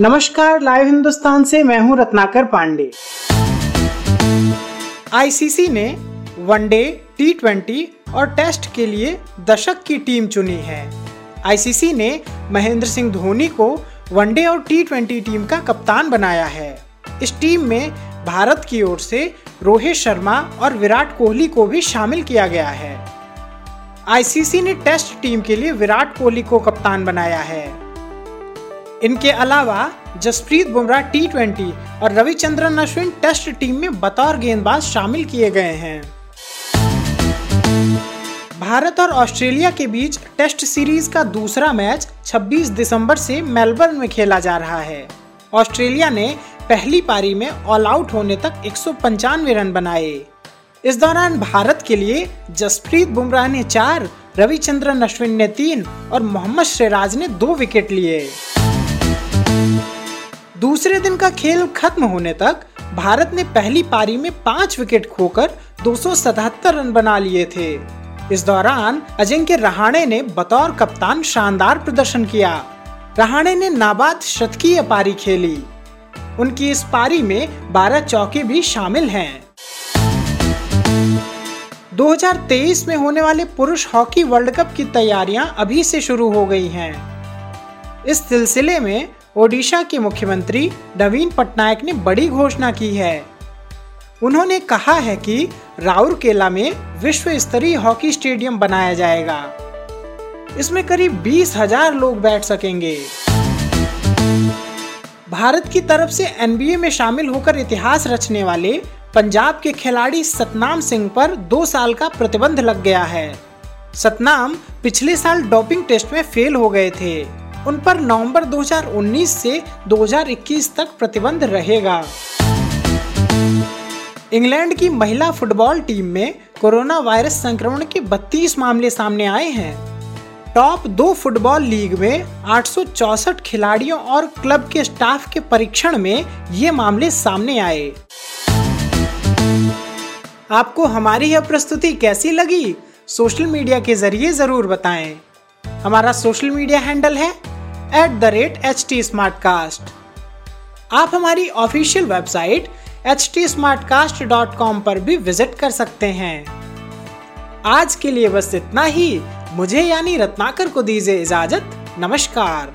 नमस्कार, लाइव हिंदुस्तान से मैं हूँ रत्नाकर पांडे। आईसीसी ने वनडे टी ट्वेंटी और टेस्ट के लिए दशक की टीम चुनी है। आईसीसी ने महेंद्र सिंह धोनी को वनडे और टी ट्वेंटी टीम का कप्तान बनाया है। इस टीम में भारत की ओर से रोहित शर्मा और विराट कोहली को भी शामिल किया गया है। आईसीसी ने टेस्ट टीम के लिए विराट कोहली को कप्तान बनाया है। इनके अलावा जसप्रीत बुमराह टी ट्वेंटी और रविचंद्रन अश्विन टेस्ट टीम में बतौर गेंदबाज शामिल किए गए हैं। भारत और ऑस्ट्रेलिया के बीच टेस्ट सीरीज़ का दूसरा मैच 26 दिसंबर से मेलबर्न में खेला जा रहा है। ऑस्ट्रेलिया ने पहली पारी में ऑल आउट होने तक एक सौ पंचानवे रन बनाए। इस दौरान भारत के लिए जसप्रीत बुमराह ने चार, रविचंद्रन अश्विन ने तीन और मोहम्मद सिराज ने दो विकेट लिए। दूसरे दिन का खेल खत्म होने तक भारत ने पहली पारी में पाँच विकेट खोकर 277 रन बना लिए थे। इस दौरान अजिंक्य रहाणे ने बतौर कप्तान शानदार प्रदर्शन किया। रहाणे ने नाबाद शतकीय पारी खेली। उनकी इस पारी में 12 चौके भी शामिल हैं। 2023 में होने वाले पुरुष हॉकी वर्ल्ड कप की तैयारियाँ अभी से शुरू हो गई हैं। इस सिलसिले में ओडिशा के मुख्यमंत्री नवीन पटनायक ने बड़ी घोषणा की है। उन्होंने कहा है कि राउरकेला में विश्व स्तरीय हॉकी स्टेडियम बनाया जाएगा। इसमें करीब बीस हज़ार लोग बैठ सकेंगे। भारत की तरफ़ से एनबीए में शामिल होकर इतिहास रचने वाले पंजाब के खिलाड़ी सतनाम सिंह पर दो साल का प्रतिबंध लग गया है। सतनाम पिछले साल डोपिंग टेस्ट में फेल हो गए थे। उन पर नवंबर 2019 से 2021 तक प्रतिबंध रहेगा। इंग्लैंड की महिला फुटबॉल टीम में कोरोना वायरस संक्रमण के 32 मामले सामने आए हैं। टॉप दो फुटबॉल लीग में आठ खिलाड़ियों और क्लब के स्टाफ के परीक्षण में ये मामले सामने आए। आपको हमारी यह प्रस्तुति कैसी लगी? सोशल मीडिया के ज़रिए ज़रूर बताएँ। हमारा सोशल मीडिया हैंडल है at the rate H T आप हमारी ऑफिशियल वेबसाइट एच टी पर भी विज़िट कर सकते हैं। आज के लिए बस इतना ही। मुझे यानी रत्नाकर को दीजिए इजाज़त। नमस्कार।